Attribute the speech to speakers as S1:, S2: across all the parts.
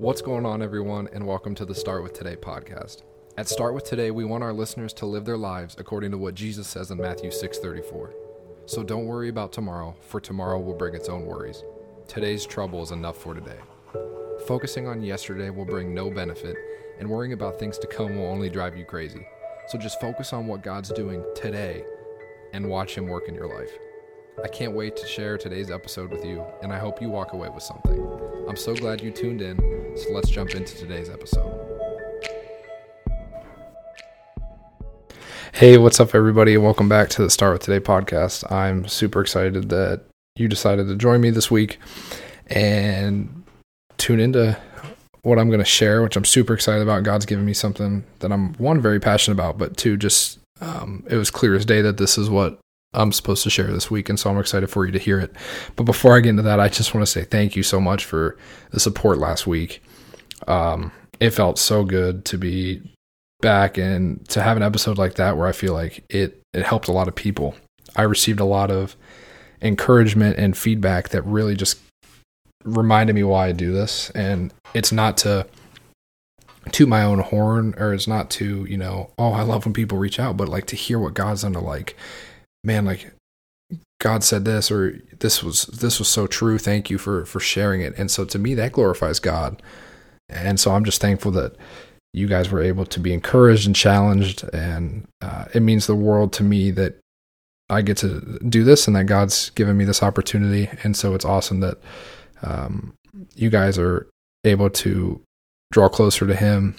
S1: What's going on, everyone, and welcome to the Start With Today podcast. At Start With Today, we want our listeners to live their lives according to what Jesus says in Matthew 6:34. So don't worry about tomorrow, for tomorrow will bring its own worries. Today's trouble is enough for today. Focusing on yesterday will bring no benefit, and worrying about things to come will only drive you crazy. So just focus on what God's doing today and watch Him work in your life. I can't wait to share today's episode with you, and I hope you walk away with something. I'm so glad you tuned in, so let's jump into today's episode. Hey, what's up, everybody? Welcome back to the Start with Today podcast. I'm super excited that you decided to join me this week and tune into what I'm going to share, which I'm super excited about. God's given me something that I'm one very passionate about, but two, just um, it was clear as day that this is what I'm supposed to share this week. And so I'm excited for you to hear it. But before I get into that, I just want to say thank you so much for the support last week. Um, it felt so good to be back and to have an episode like that where I feel like it, it helped a lot of people. I received a lot of encouragement and feedback that really just reminded me why I do this. And it's not to to my own horn or it's not to, you know, oh, I love when people reach out, but like to hear what God's to like man, like God said this or this was this was so true. Thank you for for sharing it. And so to me that glorifies God. And so I'm just thankful that you guys were able to be encouraged and challenged and uh, it means the world to me that I get to do this and that God's given me this opportunity. And so it's awesome that um, you guys are able to draw closer to Him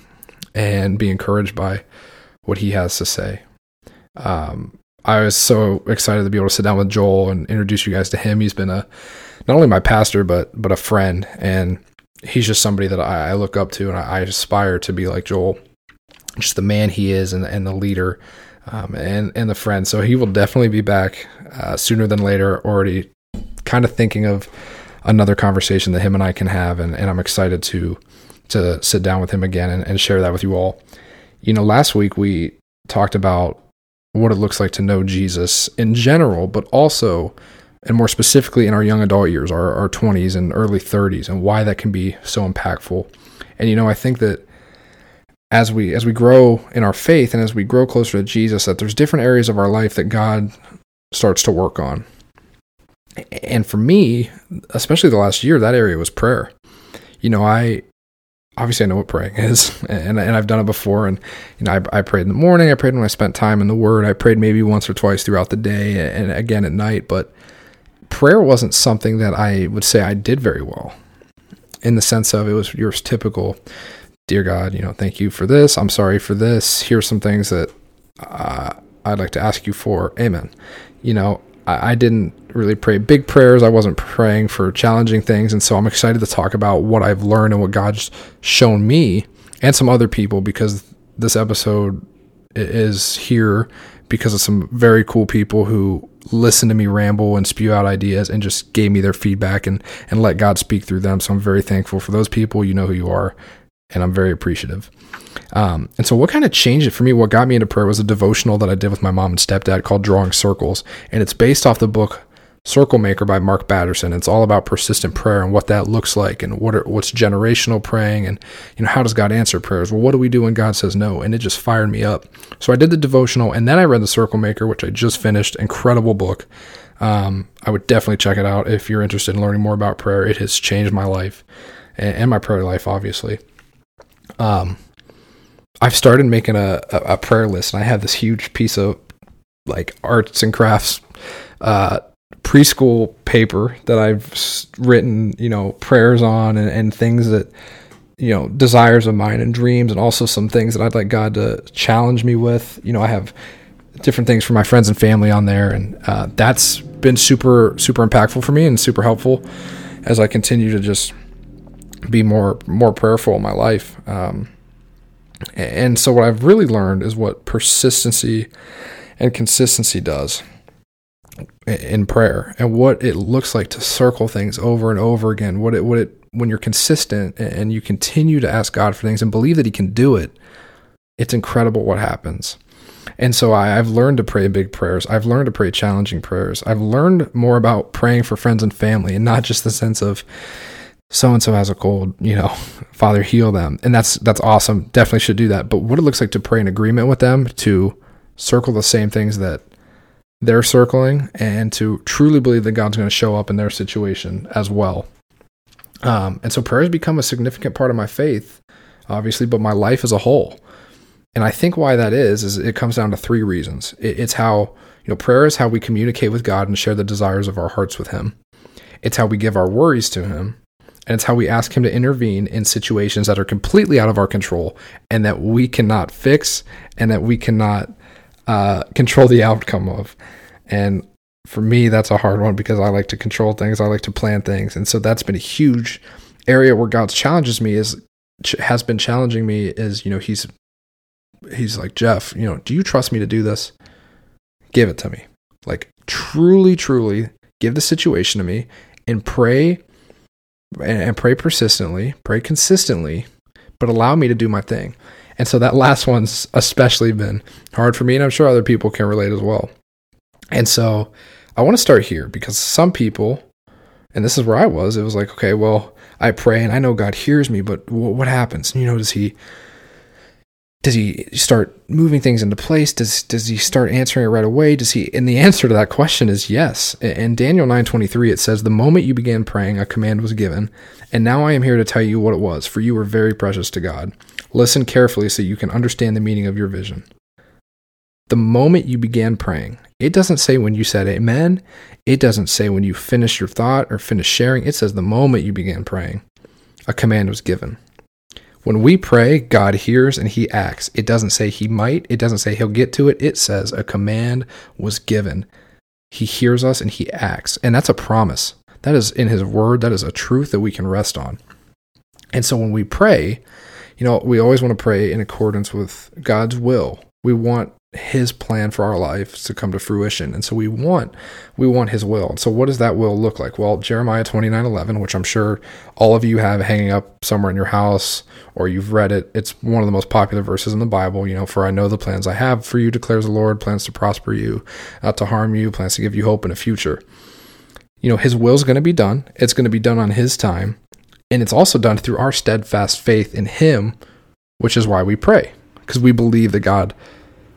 S1: and be encouraged by what He has to say. Um, I was so excited to be able to sit down with Joel and introduce you guys to him. He's been a not only my pastor but but a friend, and he's just somebody that I, I look up to and I, I, aspire to be like Joel, just the man he is and and the leader, um, and and the friend. So he will definitely be back uh, sooner than later. Already, kind of thinking of another conversation that him and I can have, and, and I'm excited to to sit down with him again and, and share that with you all. You know, last week we talked about what it looks like to know Jesus in general, but also, and more specifically in our young adult years, our, our 20s and early 30s, and why that can be so impactful. And, you know, I think that as we as we grow in our faith and as we grow closer to Jesus, that there's different areas of our life that God starts to work on. And for me, especially the last year, that area was prayer. You know, I obviously I know what praying is, and and I've done it before. And you know, I, I prayed in the morning. I prayed when I spent time in the Word. I prayed maybe once or twice throughout the day, and again at night. But prayer wasn't something that I would say I did very well, in the sense of it was your typical, dear God, you know, thank you for this. I'm sorry for this. Here's some things that uh, I'd like to ask you for. Amen. You know, I, I didn't really pray big prayers. I wasn't praying for challenging things. And so I'm excited to talk about what I've learned and what God's shown me and some other people because this episode is here because of some very cool people who listened to me ramble and spew out ideas and just gave me their feedback and, and let God speak through them. So I'm very thankful for those people. You know who you are. And I'm very appreciative. Um, and so, what kind of changed it for me? What got me into prayer was a devotional that I did with my mom and stepdad called Drawing Circles. And it's based off the book Circle Maker by Mark Batterson. It's all about persistent prayer and what that looks like and what are, what's generational praying and you know how does God answer prayers? Well, what do we do when God says no? And it just fired me up. So I did the devotional and then I read the Circle Maker, which I just finished. Incredible book. Um, I would definitely check it out if you're interested in learning more about prayer. It has changed my life and, and my prayer life, obviously. Um, I've started making a, a, a prayer list, and I have this huge piece of like arts and crafts uh, preschool paper that I've written, you know, prayers on and, and things that, you know, desires of mine and dreams, and also some things that I'd like God to challenge me with. You know, I have different things for my friends and family on there, and uh, that's been super, super impactful for me and super helpful as I continue to just be more, more prayerful in my life. Um, and so, what I've really learned is what persistency and consistency does in prayer and what it looks like to circle things over and over again what it what it when you're consistent and you continue to ask God for things and believe that he can do it it's incredible what happens and so I, have learned to pray big prayers I've learned to pray challenging prayers I've learned more about praying for friends and family and not just the sense of so and so has a cold, you know, Father, heal them. And that's that's awesome. Definitely should do that. But what it looks like to pray in agreement with them, to circle the same things that they're circling, and to truly believe that God's going to show up in their situation as well. Um, and so prayer has become a significant part of my faith, obviously, but my life as a whole. And I think why that is is it comes down to three reasons. It, it's how you know prayer is how we communicate with God and share the desires of our hearts with Him. It's how we give our worries to Him, and it's how we ask Him to intervene in situations that are completely out of our control and that we cannot fix and that we cannot uh, control the outcome of. And for me, that's a hard one because I like to control things, I like to plan things, and so that's been a huge area where God challenges me is has been challenging me is you know he's he's like, Jeff, you know, do you trust me to do this? Give it to me. Like, truly, truly give the situation to me and pray and pray persistently, pray consistently, but allow me to do my thing. And so that last one's especially been hard for me, and I'm sure other people can relate as well. And so I want to start here because some people, and this is where I was, it was like, okay, well, I pray and I know God hears me, but what happens? And you know, does he does he start moving things into place? Does does he start answering it right away? Does he and the answer to that question is yes. In daniel 9.23 it says the moment you began praying a command was given and now i am here to tell you what it was for you were very precious to god. Listen carefully so you can understand the meaning of your vision. The moment you began praying it doesn't say when you said amen. It doesn't say when you finished your thought or finished sharing. It says the moment you began praying a command was given when we pray, God hears and he acts. It doesn't say he might, it doesn't say he'll get to it. It says a command was given. He hears us and he acts. And that's a promise. That is in his word. That is a truth that we can rest on. And so when we pray, you know, we always want to pray in accordance with God's will. We want his plan for our lives to come to fruition. And so we want we want his will. So what does that will look like? Well, Jeremiah 29:11, which I'm sure all of you have hanging up somewhere in your house or you've read it. It's one of the most popular verses in the Bible, you know, for I know the plans I have for you declares the Lord, plans to prosper you, not to harm you, plans to give you hope in a future. You know, his will is going to be done. It's going to be done on his time, and it's also done through our steadfast faith in him, which is why we pray, because we believe that God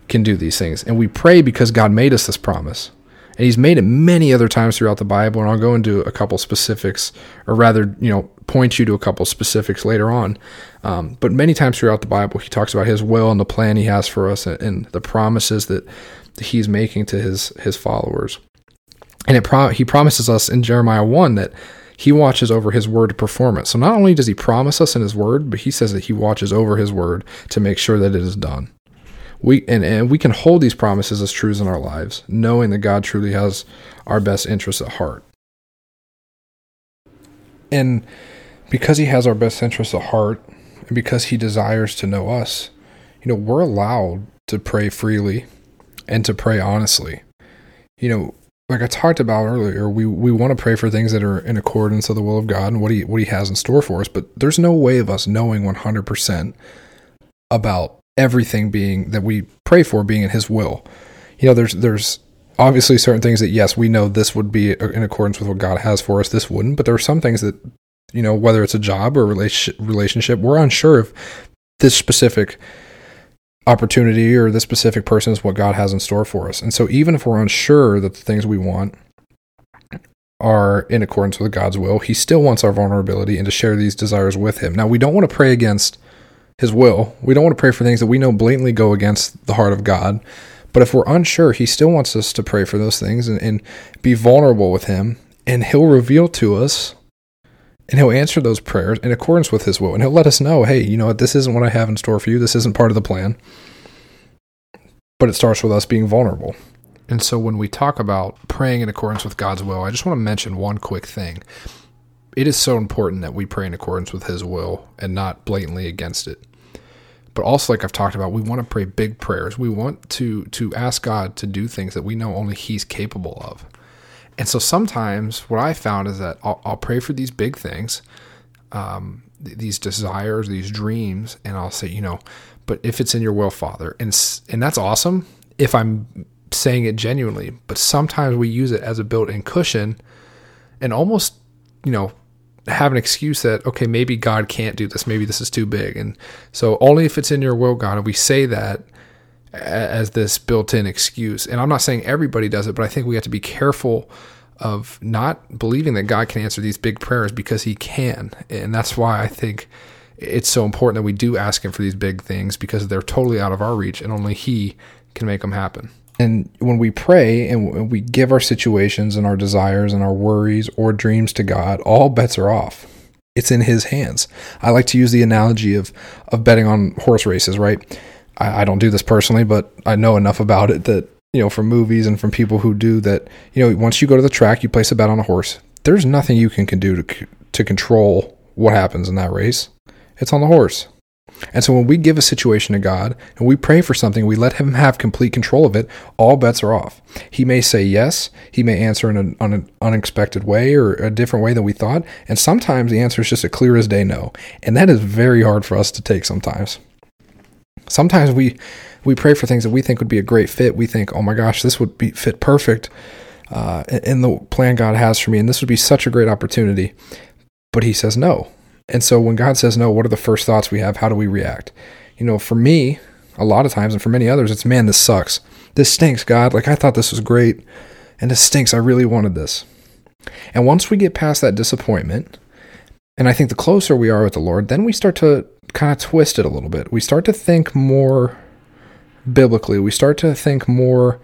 S1: can do these things. And we pray because God made us this promise. And he's made it many other times throughout the Bible. And I'll go into a couple specifics, or rather, you know, point you to a couple specifics later on. Um, but many times throughout the Bible, he talks about his will and the plan he has for us and, and the promises that he's making to his his followers. And it pro- he promises us in Jeremiah 1 that he watches over his word to perform it. So not only does he promise us in his word, but he says that he watches over his word to make sure that it is done we and, and we can hold these promises as truths in our lives, knowing that God truly has our best interests at heart. And because he has our best interests at heart, and because he desires to know us, you know, we're allowed to pray freely and to pray honestly. You know, like I talked about earlier, we, we want to pray for things that are in accordance with the will of God and what he what he has in store for us, but there's no way of us knowing 100% about everything being that we pray for being in his will. You know, there's there's obviously certain things that yes, we know this would be in accordance with what God has for us, this wouldn't, but there are some things that you know, whether it's a job or a relationship, we're unsure if this specific opportunity or this specific person is what God has in store for us. And so even if we're unsure that the things we want are in accordance with God's will, he still wants our vulnerability and to share these desires with him. Now, we don't want to pray against his will. We don't want to pray for things that we know blatantly go against the heart of God. But if we're unsure, he still wants us to pray for those things and, and be vulnerable with him. And he'll reveal to us and he'll answer those prayers in accordance with his will. And he'll let us know, hey, you know what, this isn't what I have in store for you. This isn't part of the plan. But it starts with us being vulnerable. And so when we talk about praying in accordance with God's will, I just want to mention one quick thing it is so important that we pray in accordance with his will and not blatantly against it. But also like i've talked about we want to pray big prayers. We want to to ask god to do things that we know only he's capable of. And so sometimes what i found is that i'll, I'll pray for these big things um, th- these desires these dreams and i'll say you know but if it's in your will father and and that's awesome if i'm saying it genuinely but sometimes we use it as a built-in cushion and almost you know have an excuse that okay maybe god can't do this. Maybe this is too big. And so only if it's in your will god. And we say that as this built-in excuse. And i'm not saying everybody does it but i think we have to be careful of not believing that god can answer these big prayers because he can. And that's why i think it's so important that we do ask him for these big things because they're totally out of our reach and only he can make them happen and when we pray and we give our situations and our desires and our worries or dreams to God, all bets are off. It's in His hands. I like to use the analogy of of betting on horse races. Right? I, I don't do this personally, but I know enough about it that you know from movies and from people who do that. You know, once you go to the track, you place a bet on a horse. There's nothing you can, can do to to control what happens in that race. It's on the horse. And so when we give a situation to God and we pray for something, we let Him have complete control of it, all bets are off. He may say yes, He may answer in an, an unexpected way or a different way than we thought. And sometimes the answer is just a clear as day no. And that is very hard for us to take sometimes. Sometimes we, we pray for things that we think would be a great fit. We think, oh my gosh, this would be fit perfect uh, in the plan God has for me, and this would be such a great opportunity. But He says no. And so when God says no, what are the first thoughts we have? How do we react? You know, for me, a lot of times, and for many others, it's man, this sucks. This stinks, God. Like, I thought this was great, and this stinks. I really wanted this. And once we get past that disappointment, and I think the closer we are with the Lord, then we start to kind of twist it a little bit. We start to think more biblically. We start to think more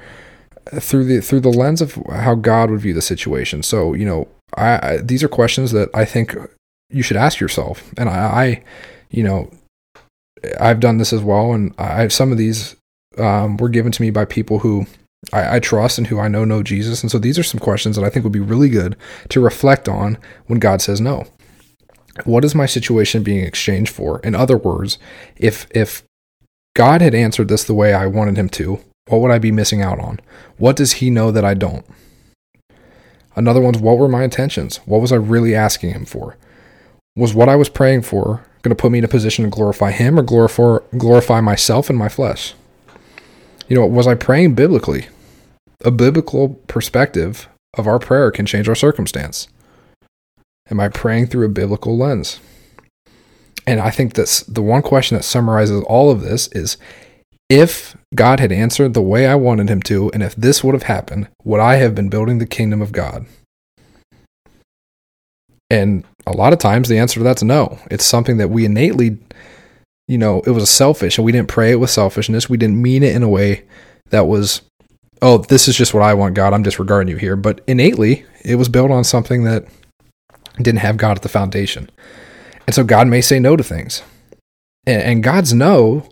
S1: through the through the lens of how God would view the situation. So, you know, I, I these are questions that I think you should ask yourself. And I, I you know, I've done this as well, and I some of these um, were given to me by people who I, I, trust and who I know know Jesus. And so these are some questions that I think would be really good to reflect on when God says no. What is my situation being exchanged for? In other words, if if God had answered this the way I wanted him to, what would I be missing out on? What does he know that I don't? Another one's what were my intentions? What was I really asking him for? Was what I was praying for going to put me in a position to glorify Him or glorify, glorify myself and my flesh? You know, was I praying biblically? A biblical perspective of our prayer can change our circumstance. Am I praying through a biblical lens? And I think that's the one question that summarizes all of this is if God had answered the way I wanted him to, and if this would have happened, would I have been building the kingdom of God? And a lot of times the answer to that's no. It's something that we innately, you know, it was selfish and we didn't pray it with selfishness. We didn't mean it in a way that was, oh, this is just what I want, God. I'm disregarding you here. But innately, it was built on something that didn't have God at the foundation. And so God may say no to things. And God's no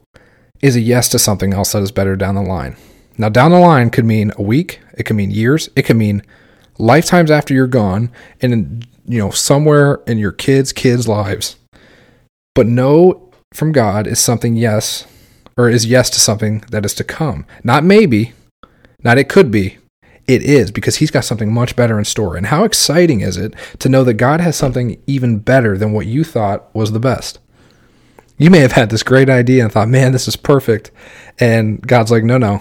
S1: is a yes to something else that is better down the line. Now, down the line could mean a week, it could mean years, it could mean lifetimes after you're gone. And you know, somewhere in your kids' kids' lives. But no from God is something yes, or is yes to something that is to come. Not maybe, not it could be. It is because he's got something much better in store. And how exciting is it to know that God has something even better than what you thought was the best? You may have had this great idea and thought, man, this is perfect. And God's like, no, no,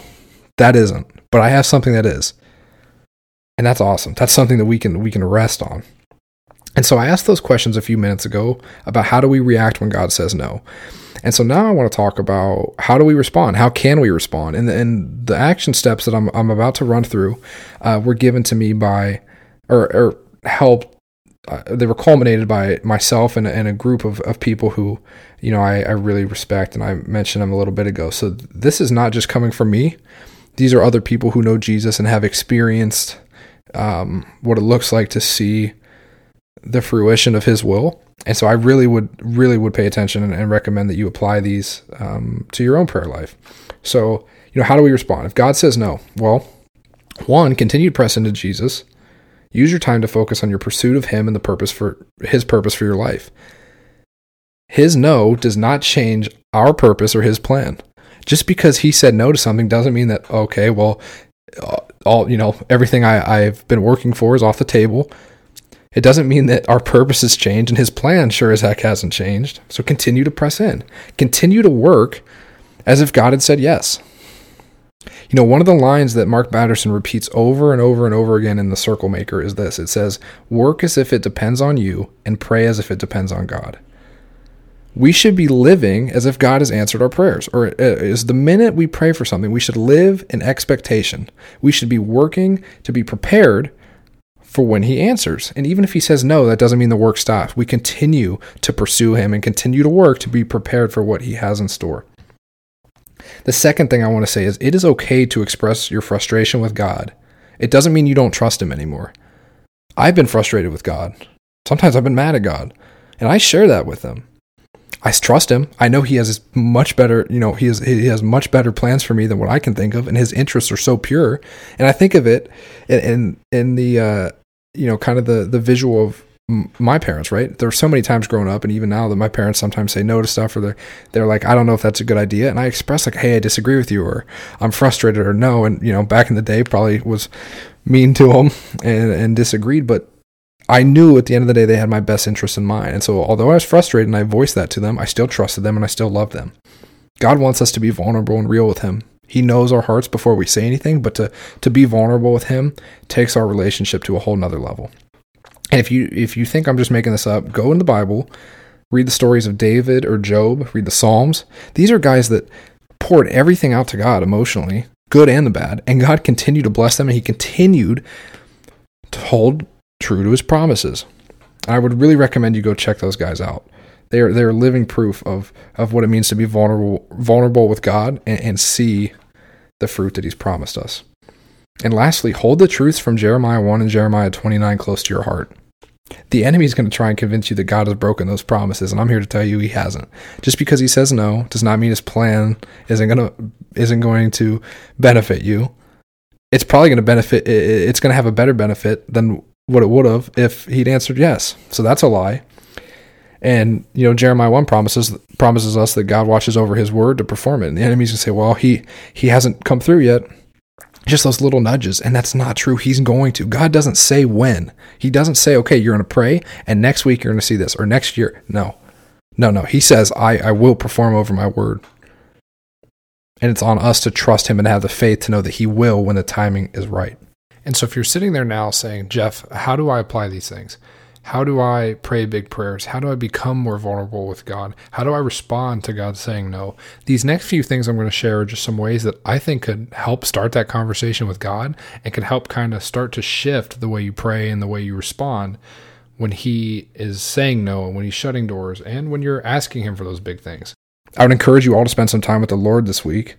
S1: that isn't. But I have something that is. And that's awesome. That's something that we can we can rest on. And so I asked those questions a few minutes ago about how do we react when God says no. And so now I want to talk about how do we respond? How can we respond? And the, and the action steps that I'm, I'm about to run through uh, were given to me by, or, or helped, uh, they were culminated by myself and, and a group of, of people who, you know, I, I really respect and I mentioned them a little bit ago. So this is not just coming from me. These are other people who know Jesus and have experienced um, what it looks like to see the fruition of his will. And so I really would really would pay attention and, and recommend that you apply these um, to your own prayer life. So, you know, how do we respond? If God says no, well, one, continue to press into Jesus. Use your time to focus on your pursuit of him and the purpose for his purpose for your life. His no does not change our purpose or his plan. Just because he said no to something doesn't mean that okay, well, uh, all you know, everything I, I've been working for is off the table. It doesn't mean that our purpose has changed and his plan sure as heck hasn't changed. So continue to press in. Continue to work as if God had said yes. You know, one of the lines that Mark Batterson repeats over and over and over again in The Circle Maker is this it says, Work as if it depends on you and pray as if it depends on God. We should be living as if God has answered our prayers. Or is the minute we pray for something, we should live in expectation. We should be working to be prepared for when he answers. And even if he says no, that doesn't mean the work stops. We continue to pursue him and continue to work to be prepared for what he has in store. The second thing I want to say is it is okay to express your frustration with God. It doesn't mean you don't trust Him anymore. I've been frustrated with God. Sometimes I've been mad at God, and I share that with Him. I trust Him. I know He has much better, you know, He has He has much better plans for me than what I can think of, and His interests are so pure. And I think of it in in, the uh, you know kind of the the visual of my parents, right? There were so many times growing up, and even now that my parents sometimes say no to stuff, or they're they're like, I don't know if that's a good idea, and I express like, hey, I disagree with you, or I'm frustrated, or no, and you know, back in the day, probably was mean to them and and disagreed, but I knew at the end of the day they had my best interest in mind, and so although I was frustrated and I voiced that to them, I still trusted them and I still loved them. God wants us to be vulnerable and real with Him. He knows our hearts before we say anything, but to to be vulnerable with Him takes our relationship to a whole nother level. And if you if you think I'm just making this up, go in the Bible, read the stories of David or Job, read the Psalms. These are guys that poured everything out to God emotionally, good and the bad, and God continued to bless them and he continued to hold true to his promises. I would really recommend you go check those guys out. They are they're living proof of of what it means to be vulnerable vulnerable with God and, and see the fruit that he's promised us. And lastly, hold the truths from Jeremiah 1 and Jeremiah 29 close to your heart. The enemy is going to try and convince you that God has broken those promises, and I'm here to tell you he hasn't. Just because he says no does not mean his plan isn't going to isn't going to benefit you. It's probably going to benefit. It's going to have a better benefit than what it would have if he'd answered yes. So that's a lie. And you know Jeremiah one promises promises us that God watches over His word to perform it. And the enemy's gonna say, "Well, he he hasn't come through yet." just those little nudges. And that's not true. He's going to. God doesn't say when. He doesn't say, okay, you're going to pray and next week you're going to see this or next year. No, no, no. He says, I, I will perform over my word. And it's on us to trust him and have the faith to know that he will when the timing is right. And so if you're sitting there now saying, Jeff, how do I apply these things? How do I pray big prayers? How do I become more vulnerable with God? How do I respond to God saying no? These next few things I'm going to share are just some ways that I think could help start that conversation with God and could help kind of start to shift the way you pray and the way you respond when He is saying no and when He's shutting doors and when you're asking Him for those big things. I would encourage you all to spend some time with the Lord this week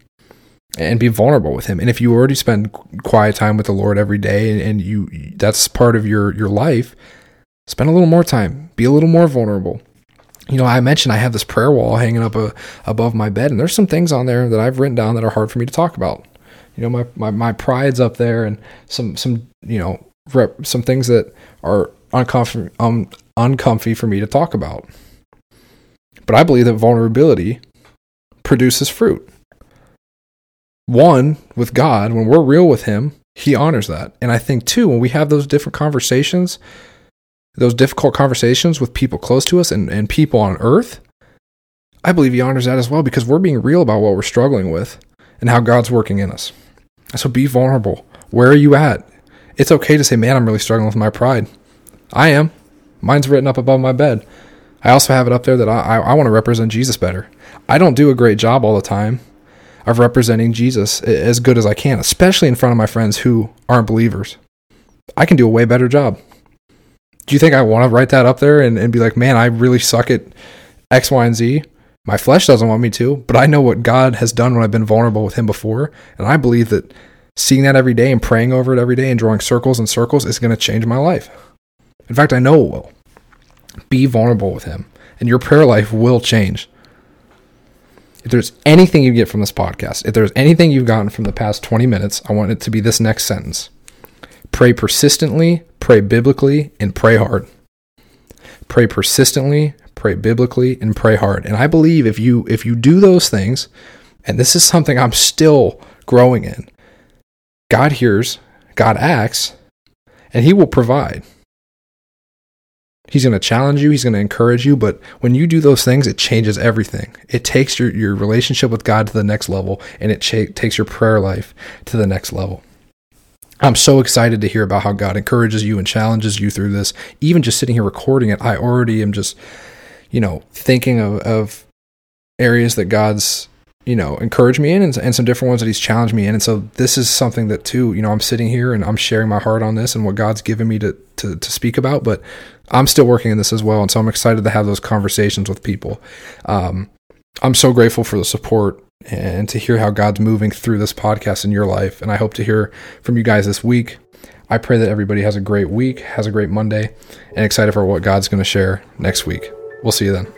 S1: and be vulnerable with him. And if you already spend quiet time with the Lord every day and you that's part of your your life, spend a little more time, be a little more vulnerable. You know, I mentioned I have this prayer wall hanging up uh, above my bed, and there's some things on there that I've written down that are hard for me to talk about. You know, my, my, my pride's up there, and some some you know rep, some things that are uncomfy um, uncomfy for me to talk about. But I believe that vulnerability produces fruit. One with God, when we're real with Him, He honors that, and I think two, when we have those different conversations those difficult conversations with people close to us and, and people on earth, I believe he honors that as well because we're being real about what we're struggling with and how God's working in us. So be vulnerable. Where are you at? It's okay to say, man, I'm really struggling with my pride. I am. Mine's written up above my bed. I also have it up there that I, I, I want to represent Jesus better. I don't do a great job all the time of representing Jesus as good as I can, especially in front of my friends who aren't believers. I can do a way better job do you think I want to write that up there and, and be like, man, I really suck at X, Y, and Z? My flesh doesn't want me to, but I know what God has done when I've been vulnerable with Him before. And I believe that seeing that every day and praying over it every day and drawing circles and circles is going to change my life. In fact, I know it will. Be vulnerable with Him, and your prayer life will change. If there's anything you get from this podcast, if there's anything you've gotten from the past 20 minutes, I want it to be this next sentence Pray persistently, pray biblically, and pray hard. Pray persistently, pray biblically, and pray hard. And I believe if you if you do those things, and this is something I'm still growing in, God hears, God acts, and He will provide. He's going to challenge you. He's going to encourage you. But when you do those things, it changes everything. It takes your, your relationship with God to the next level and it cha- takes your prayer life to the next level. I'm so excited to hear about how God encourages you and challenges you through this. Even just sitting here recording it, I already am just, you know, thinking of, of areas that God's you know, encouraged me in and, and, some different ones that he's challenged me in. And so this is something that too, you know, I'm sitting here and I'm sharing my heart on this and what God's given me to, to, to speak about, but I'm still working in this as well. And so I'm excited to have those conversations with people. Um, I'm so grateful for the support and to hear how God's moving through this podcast in your life. And I hope to hear from you guys this week. I pray that everybody has a great week, has a great Monday, and excited for what God's going to share next week. We'll see you then.